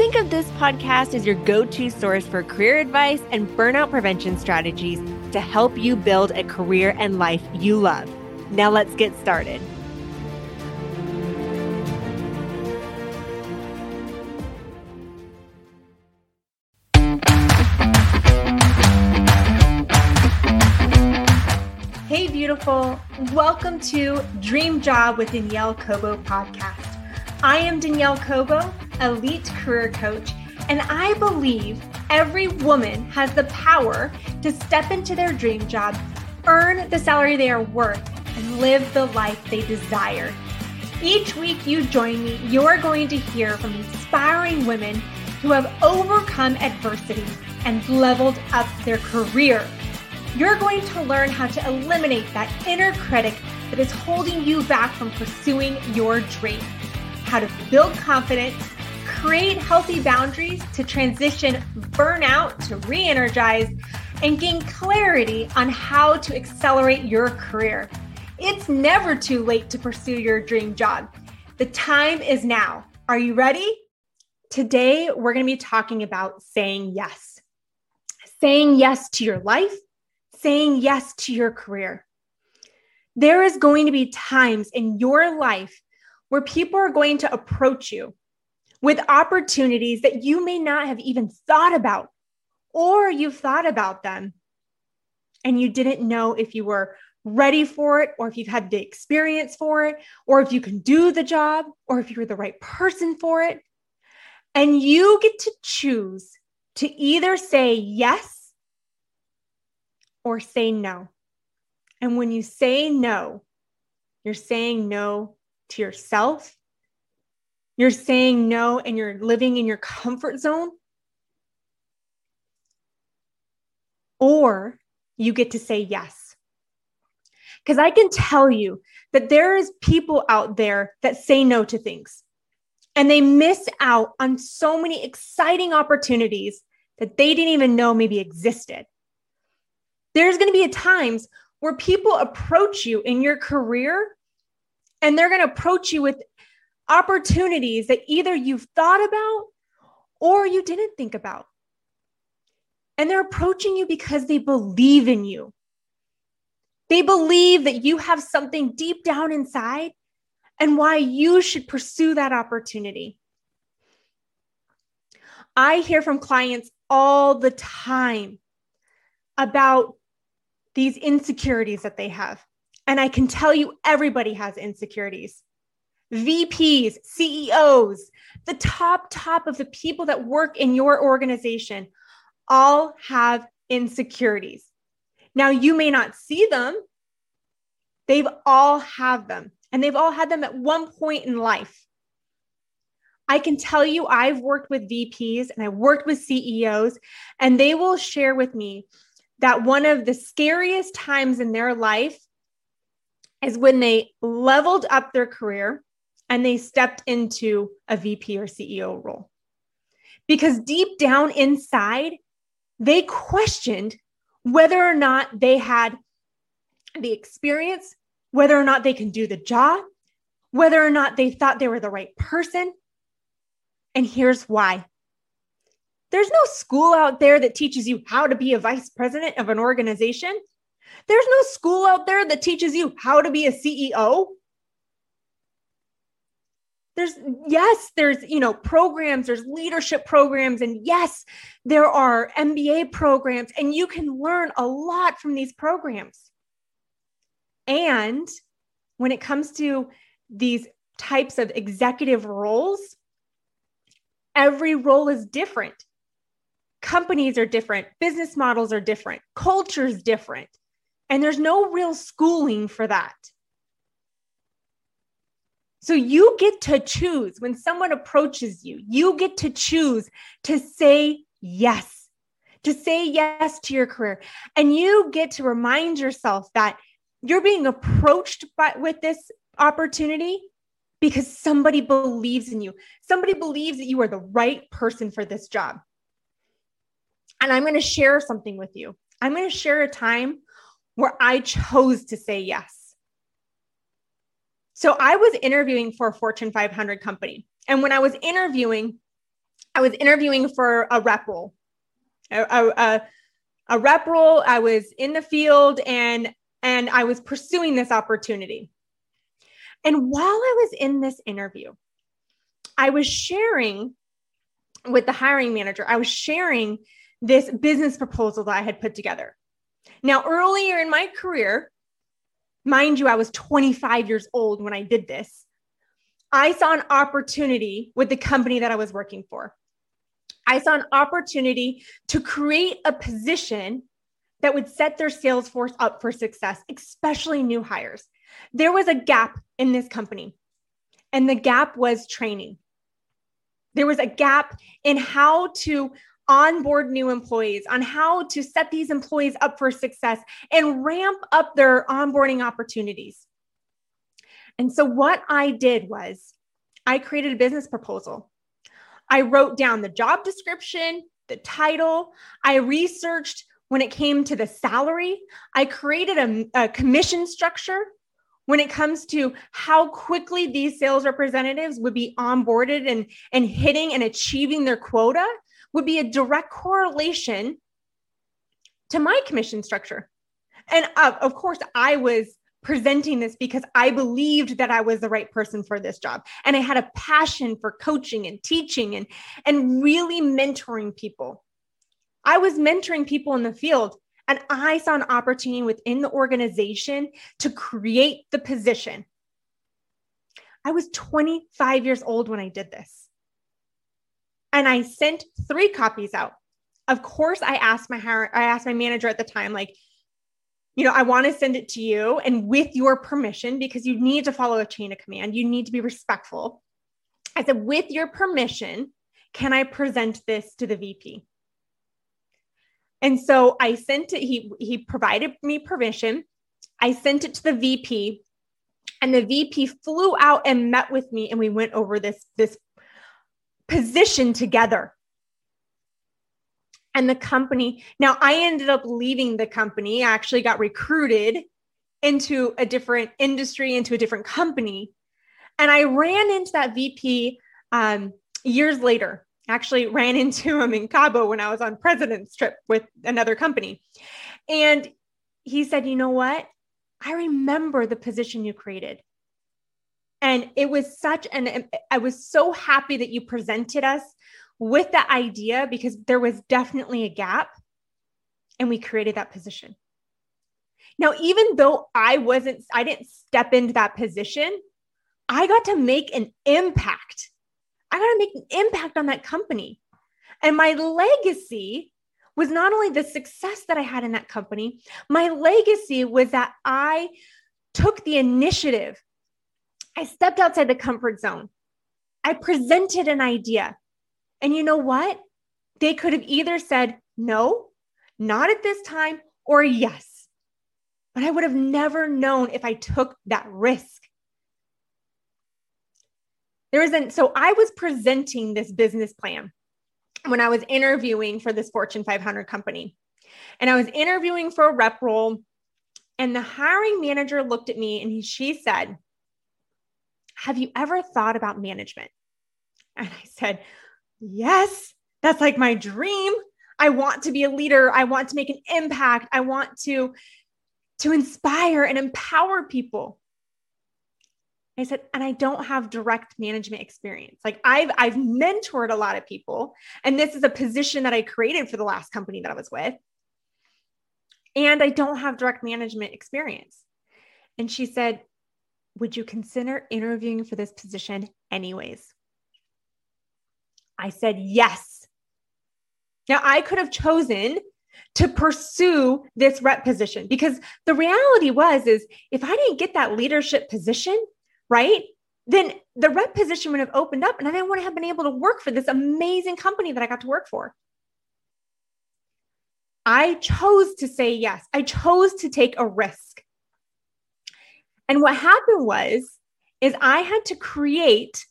Think of this podcast as your go to source for career advice and burnout prevention strategies to help you build a career and life you love. Now let's get started. Hey, beautiful. Welcome to Dream Job with Danielle Cobo podcast. I am Danielle Cobo, elite career coach and I believe every woman has the power to step into their dream job, earn the salary they are worth, and live the life they desire. Each week you join me, you're going to hear from inspiring women who have overcome adversity and leveled up their career. You're going to learn how to eliminate that inner critic that is holding you back from pursuing your dream, how to build confidence create healthy boundaries to transition burnout to re energize and gain clarity on how to accelerate your career. It's never too late to pursue your dream job. The time is now. Are you ready? Today, we're going to be talking about saying yes. Saying yes to your life, saying yes to your career. There is going to be times in your life where people are going to approach you with opportunities that you may not have even thought about, or you've thought about them and you didn't know if you were ready for it, or if you've had the experience for it, or if you can do the job, or if you're the right person for it. And you get to choose to either say yes or say no. And when you say no, you're saying no to yourself you're saying no and you're living in your comfort zone, or you get to say yes. Because I can tell you that there is people out there that say no to things and they miss out on so many exciting opportunities that they didn't even know maybe existed. There's going to be times where people approach you in your career and they're going to approach you with opportunities that either you've thought about or you didn't think about. And they're approaching you because they believe in you. They believe that you have something deep down inside and why you should pursue that opportunity. I hear from clients all the time about these insecurities that they have. And I can tell you, everybody has insecurities. VPs, CEOs, the top, top of the people that work in your organization all have insecurities. Now, you may not see them, they've all have them, and they've all had them at one point in life. I can tell you, I've worked with VPs and I've worked with CEOs, and they will share with me that one of the scariest times in their life is when they leveled up their career and they stepped into a VP or CEO role. Because deep down inside, they questioned whether or not they had the experience, whether or not they can do the job, whether or not they thought they were the right person. And here's why there's no school out there that teaches you how to be a vice president of an organization. There's no school out there that teaches you how to be a CEO there's yes there's you know programs there's leadership programs and yes there are mba programs and you can learn a lot from these programs. And when it comes to these types of executive roles every role is different. Companies are different. Business models are different. Cultures different. And there's no real schooling for that so you get to choose when someone approaches you, you get to choose to say yes, to say yes to your career. And you get to remind yourself that You're being approached by, with this opportunity because somebody believes in you. Somebody believes that you are the right person for this job. And I'm going to share something with you. I'm going to share a time where I chose to say yes. So I was interviewing for a Fortune 500 company. And when I was interviewing, I was interviewing for a rep role, a, a, a rep role. I was in the field and and I was pursuing this opportunity. And while I was in this interview, I was sharing with the hiring manager, I was sharing this business proposal that I had put together. Now, earlier in my career, mind you, I was 25 years old when I did this. I saw an opportunity with the company that I was working for. I saw an opportunity to create a position that would set their sales force up for success, especially new hires. There was a gap in this company, and the gap was training. There was a gap in how to onboard new employees, on how to set these employees up for success and ramp up their onboarding opportunities. And so, what I did was I created a business proposal. I wrote down the job description, the title, I researched when it came to the salary, I created a, a commission structure when it comes to how quickly these sales representatives would be onboarded and, and hitting and achieving their quota would be a direct correlation to my commission structure. And uh, of course, I was presenting this because I believed that I was the right person for this job. And I had a passion for coaching and teaching and, and really mentoring people. I was mentoring people in the field and I saw an opportunity within the organization to create the position. I was 25 years old when I did this. And I sent three copies out. Of course, I asked my I asked my manager at the time, like, you know, I want to send it to you and with your permission, because you need to follow a chain of command. You need to be respectful. I said, with your permission, can I present this to the VP? And so I sent it, he he provided me permission. I sent it to the VP and the VP flew out and met with me and we went over this this position together. And the company, now I ended up leaving the company. I actually got recruited into a different industry, into a different company. And I ran into that VP um, years later actually ran into him in Cabo when I was on president's trip with another company. And he said, You know what? I remember the position you created. And it was such an, I was so happy that you presented us with the idea because there was definitely a gap and we created that position. Now, even though I wasn't, I didn't step into that position, I got to make an impact I got to make an impact on that company. And my legacy was not only the success that I had in that company, my legacy was that I took the initiative. I stepped outside the comfort zone. I presented an idea. And you know what? They could have either said, no, not at this time, or yes. But I would have never known if I took that risk. There isn't, so I was presenting this business plan when I was interviewing for this Fortune 500 company. And I was interviewing for a rep role. And the hiring manager looked at me and he, she said, Have you ever thought about management? And I said, Yes, that's like my dream. I want to be a leader. I want to make an impact. I want to, to inspire and empower people. I said, and I don't have direct management experience. Like I've I've mentored a lot of people, and this is a position that I created for the last company that I was with. And I don't have direct management experience. And she said, Would you consider interviewing for this position anyways? I said, Yes. Now I could have chosen to pursue this rep position because the reality was is if I didn't get that leadership position, right? Then the rep position would have opened up and I wouldn't have been able to work for this amazing company that I got to work for. I chose to say yes. I chose to take a risk. And what happened was, is I had to create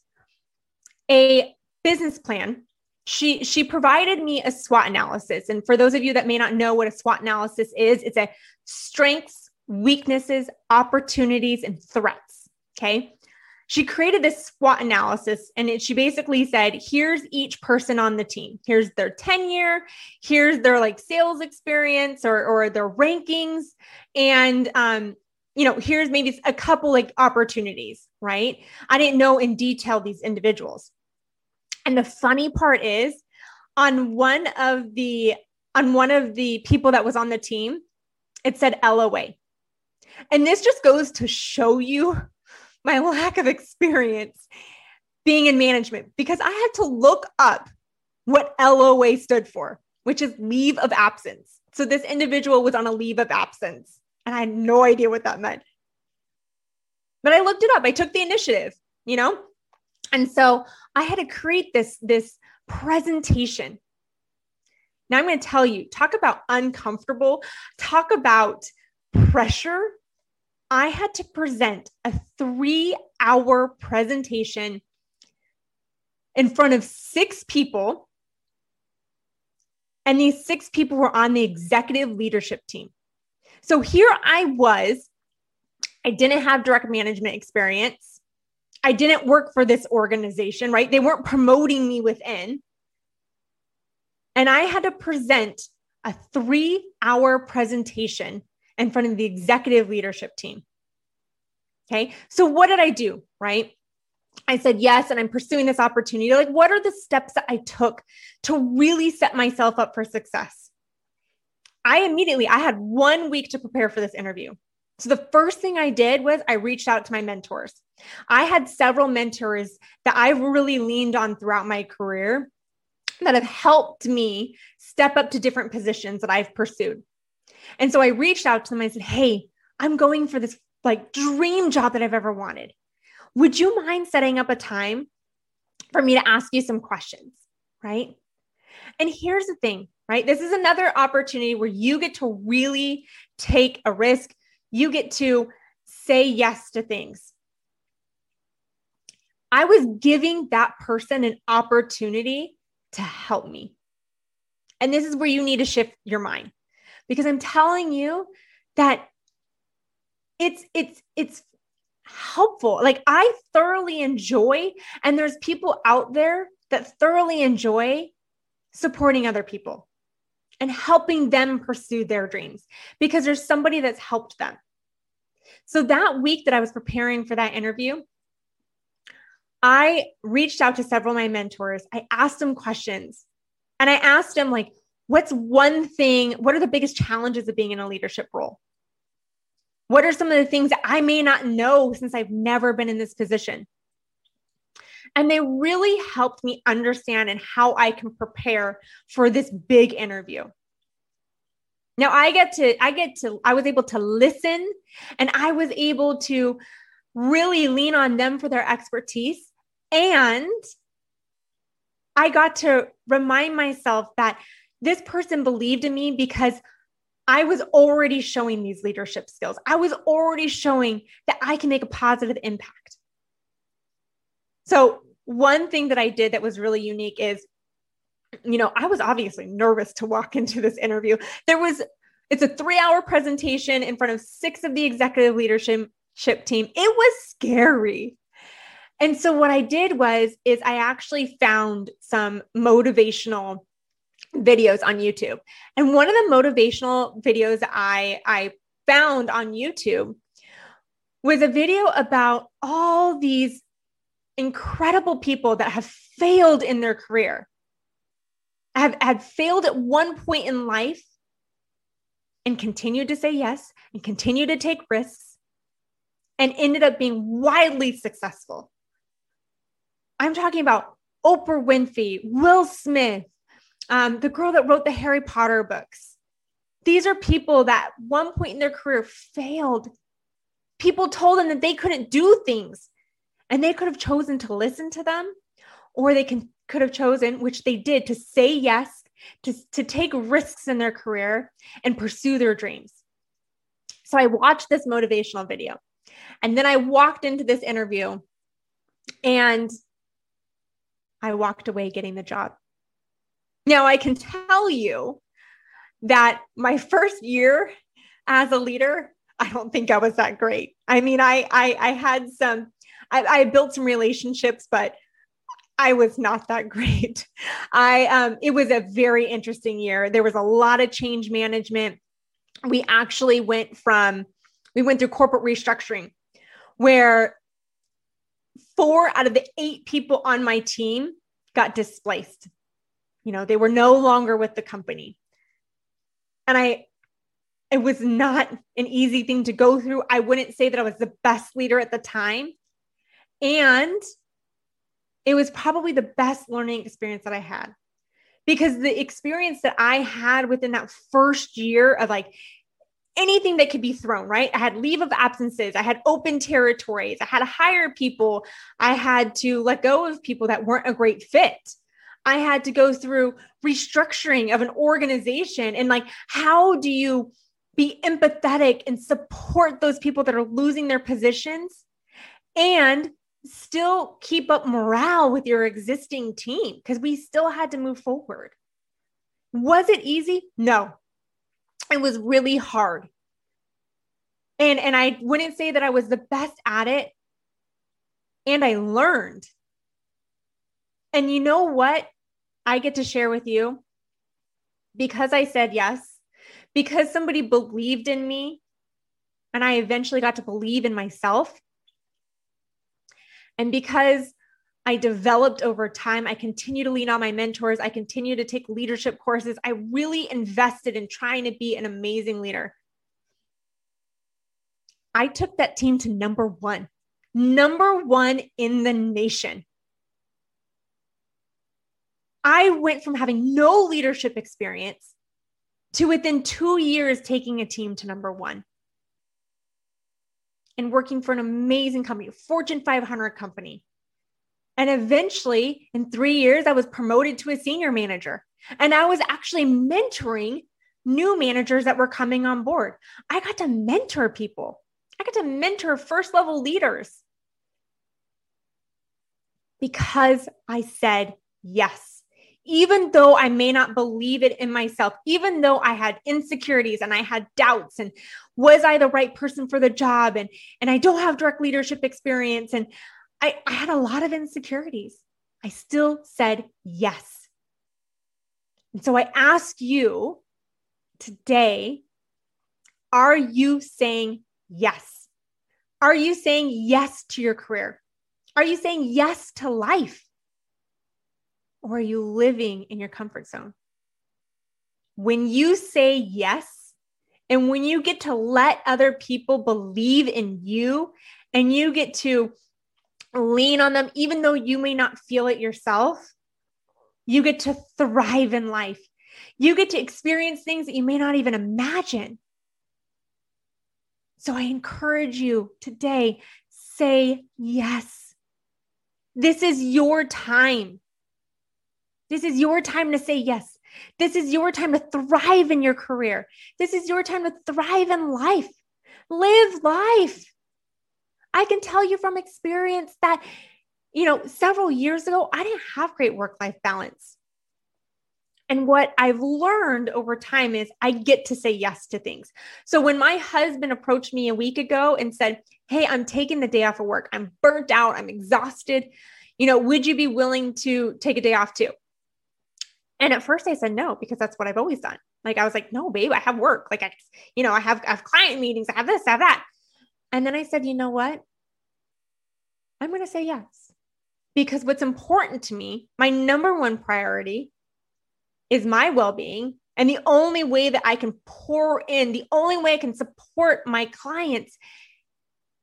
a business plan. She she provided me a SWOT analysis. And for those of you that may not know what a SWOT analysis is, it's a strengths, weaknesses, opportunities, and threats. Okay. She created this SWOT analysis and it, she basically said, here's each person on the team. Here's their tenure, here's their like sales experience or, or their rankings. And um, you know, here's maybe a couple like opportunities, right? I didn't know in detail these individuals. And the funny part is on one of the on one of the people that was on the team, it said LOA. And this just goes to show you my lack of experience being in management because I had to look up what LOA stood for, which is leave of absence. So this individual was on a leave of absence and I had no idea what that meant. But I looked it up. I took the initiative, you know? And so I had to create this, this presentation. Now I'm going to tell you, talk about uncomfortable, talk about pressure. I had to present a three hour presentation in front of six people. And these six people were on the executive leadership team. So here I was. I didn't have direct management experience. I didn't work for this organization, right? They weren't promoting me within. And I had to present a three hour presentation in front of the executive leadership team. Okay. So what did I do? Right. I said yes, and I'm pursuing this opportunity. Like, what are the steps that I took to really set myself up for success? I immediately, I had one week to prepare for this interview. So the first thing I did was I reached out to my mentors. I had several mentors that I really leaned on throughout my career that have helped me step up to different positions that I've pursued. And so I reached out to them. I said, Hey, I'm going for this like dream job that I've ever wanted. Would you mind setting up a time for me to ask you some questions? Right. And here's the thing, right? This is another opportunity where you get to really take a risk. You get to say yes to things. I was giving that person an opportunity to help me. And this is where you need to shift your mind because I'm telling you that it's it's it's helpful. Like I thoroughly enjoy and there's people out there that thoroughly enjoy supporting other people and helping them pursue their dreams because there's somebody that's helped them. So that week that I was preparing for that interview, I reached out to several of my mentors. I asked them questions and I asked them, like, what's one thing, what are the biggest challenges of being in a leadership role? What are some of the things that I may not know since I've never been in this position? And they really helped me understand and how I can prepare for this big interview. Now I get to, I get to, I was able to listen and I was able to really lean on them for their expertise. And I got to remind myself that this person believed in me because I was already showing these leadership skills. I was already showing that I can make a positive impact. So, one thing that I did that was really unique is, you know, I was obviously nervous to walk into this interview. There was, it's a three hour presentation in front of six of the executive leadership team. It was scary. And so what I did was is I actually found some motivational videos on YouTube. And one of the motivational videos I I found on YouTube was a video about all these incredible people that have failed in their career. Have had failed at one point in life and continued to say yes and continue to take risks and ended up being wildly successful. I'm talking about Oprah Winfrey, Will Smith, um, the girl that wrote the Harry Potter books. These are people that one point in their career failed. People told them that they couldn't do things, and they could have chosen to listen to them, or they can, could have chosen, which they did, to say yes, to, to take risks in their career and pursue their dreams. So I watched this motivational video. And then I walked into this interview and I walked away getting the job. Now, I can tell you that my first year as a leader, I don't think I was that great. I mean, I I, I had some, I, I built some relationships, but I was not that great. I um, it was a very interesting year. There was a lot of change management. We actually went from we went through corporate restructuring where four out of the eight people on my team got displaced. You know, they were no longer with the company. And I, it was not an easy thing to go through. I wouldn't say that I was the best leader at the time. And it was probably the best learning experience that I had because the experience that I had within that first year of like anything that could be thrown, right? I had leave of absences, I had open territories, I had to hire people, I had to let go of people that weren't a great fit. I had to go through restructuring of an organization and like how do you be empathetic and support those people that are losing their positions and still keep up morale with your existing team because we still had to move forward. Was it easy? No, it was really hard. And and I wouldn't say that I was the best at it. And I learned. And you know what I get to share with you? Because I said yes, because somebody believed in me, and I eventually got to believe in myself. And because I developed over time. I continue to lean on my mentors. I continue to take leadership courses. I really invested in trying to be an amazing leader. I took that team to number one, number one in the nation. I went from having no leadership experience to within two years taking a team to number one and working for an amazing company, Fortune 500 company. And eventually, in three years, I was promoted to a senior manager. And I was actually mentoring new managers that were coming on board. I got to mentor people, I got to mentor first level leaders because I said yes. Even though I may not believe it in myself, even though I had insecurities and I had doubts, and was I the right person for the job? And, and I don't have direct leadership experience. And I, I had a lot of insecurities. I still said yes. And so I ask you today are you saying yes? Are you saying yes to your career? Are you saying yes to life? Or are you living in your comfort zone? When you say yes, and when you get to let other people believe in you, and you get to lean on them, even though you may not feel it yourself. You get to thrive in life. You get to experience things that you may not even imagine. So I encourage you today say yes. This is your time. This is your time to say yes. This is your time to thrive in your career. This is your time to thrive in life. Live life. I can tell you from experience that, you know, several years ago, I didn't have great work life balance. And what I've learned over time is I get to say yes to things. So when my husband approached me a week ago and said, Hey, I'm taking the day off of work, I'm burnt out, I'm exhausted. You know, would you be willing to take a day off too? And at first I said no, because that's what I've always done. Like I was like, no, babe, I have work. Like I, you know, I have, I have client meetings, I have this, I have that. And then I said, you know what? I'm going to say yes. Because what's important to me, my number one priority is my well being. And the only way that I can pour in, the only way I can support my clients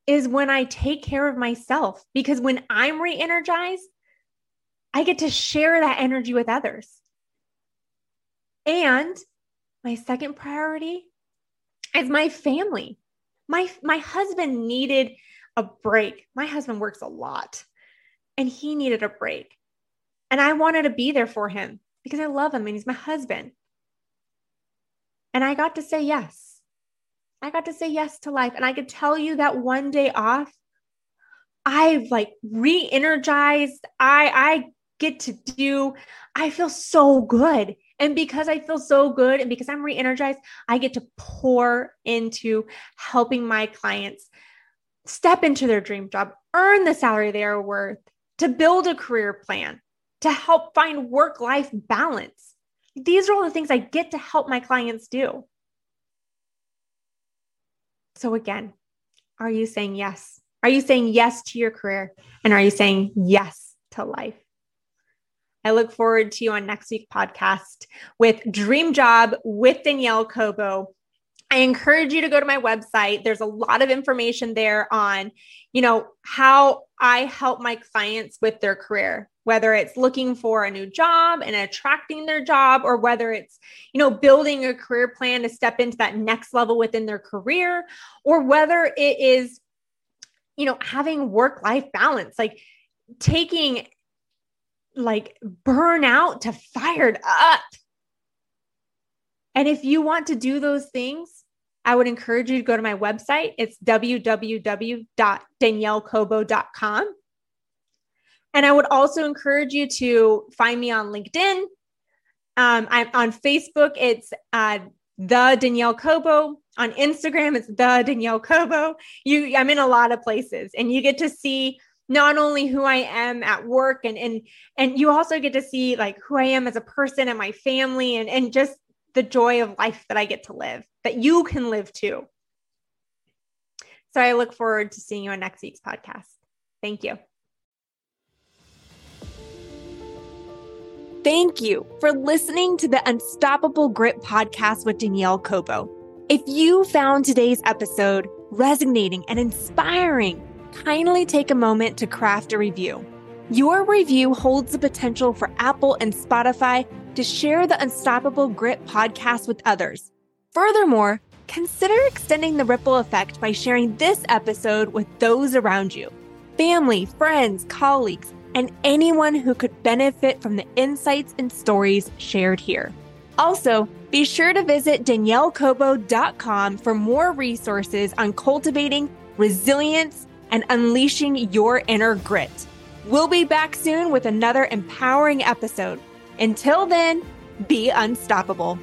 is when I take care of myself. Because when I'm re energized, I get to share that energy with others. And my second priority is my family my my husband needed a break. My husband works a lot and he needed a break. And I wanted to be there for him because I love him and he's my husband. And I got to say yes. I got to say yes to life. And I could tell you that one day off, I've like re-energized. I I get to do, I feel so good. And because I feel so good and because I'm re energized, I get to pour into helping my clients step into their dream job, earn the salary they are worth, to build a career plan, to help find work life balance. These are all the things I get to help my clients do. So, again, are you saying yes? Are you saying yes to your career? And are you saying yes to life? I look forward to you on next week's podcast with Dream Job with Danielle Cobo. I encourage you to go to my website. There's a lot of information there on, you know, how I help my clients with their career, whether it's looking for a new job and attracting their job, or whether it's, you know, building a career plan to step into that next level within their career, or whether it is, you know, having work life balance, like taking like burn out to fired up. And if you want to do those things, I would encourage you to go to my website. It's www.daniellecobo.com. And I would also encourage you to find me on LinkedIn. Um, I'm on Facebook. It's uh, the Danielle Cobo. On Instagram, it's the Danielle Cobo. You, I'm in a lot of places, and you get to see not only who I am at work and and and you also get to see like who I am as a person and my family and and just the joy of life that I get to live that you can live too. So I look forward to seeing you on next week's podcast. Thank you. Thank you for listening to the Unstoppable Grit podcast with Danielle Cobo. If you found today's episode resonating and inspiring, kindly take a moment to craft a review. Your review holds the potential for Apple and Spotify to share the Unstoppable Grit podcast with others. Furthermore, consider extending the ripple effect by sharing this episode with those around you family, friends, colleagues, and anyone who could benefit from the insights and stories shared here. Also, be sure to visit daniellecobo.com for more resources on cultivating resilience and unleashing your inner grit. We'll be back soon with another empowering episode. Until then, be unstoppable.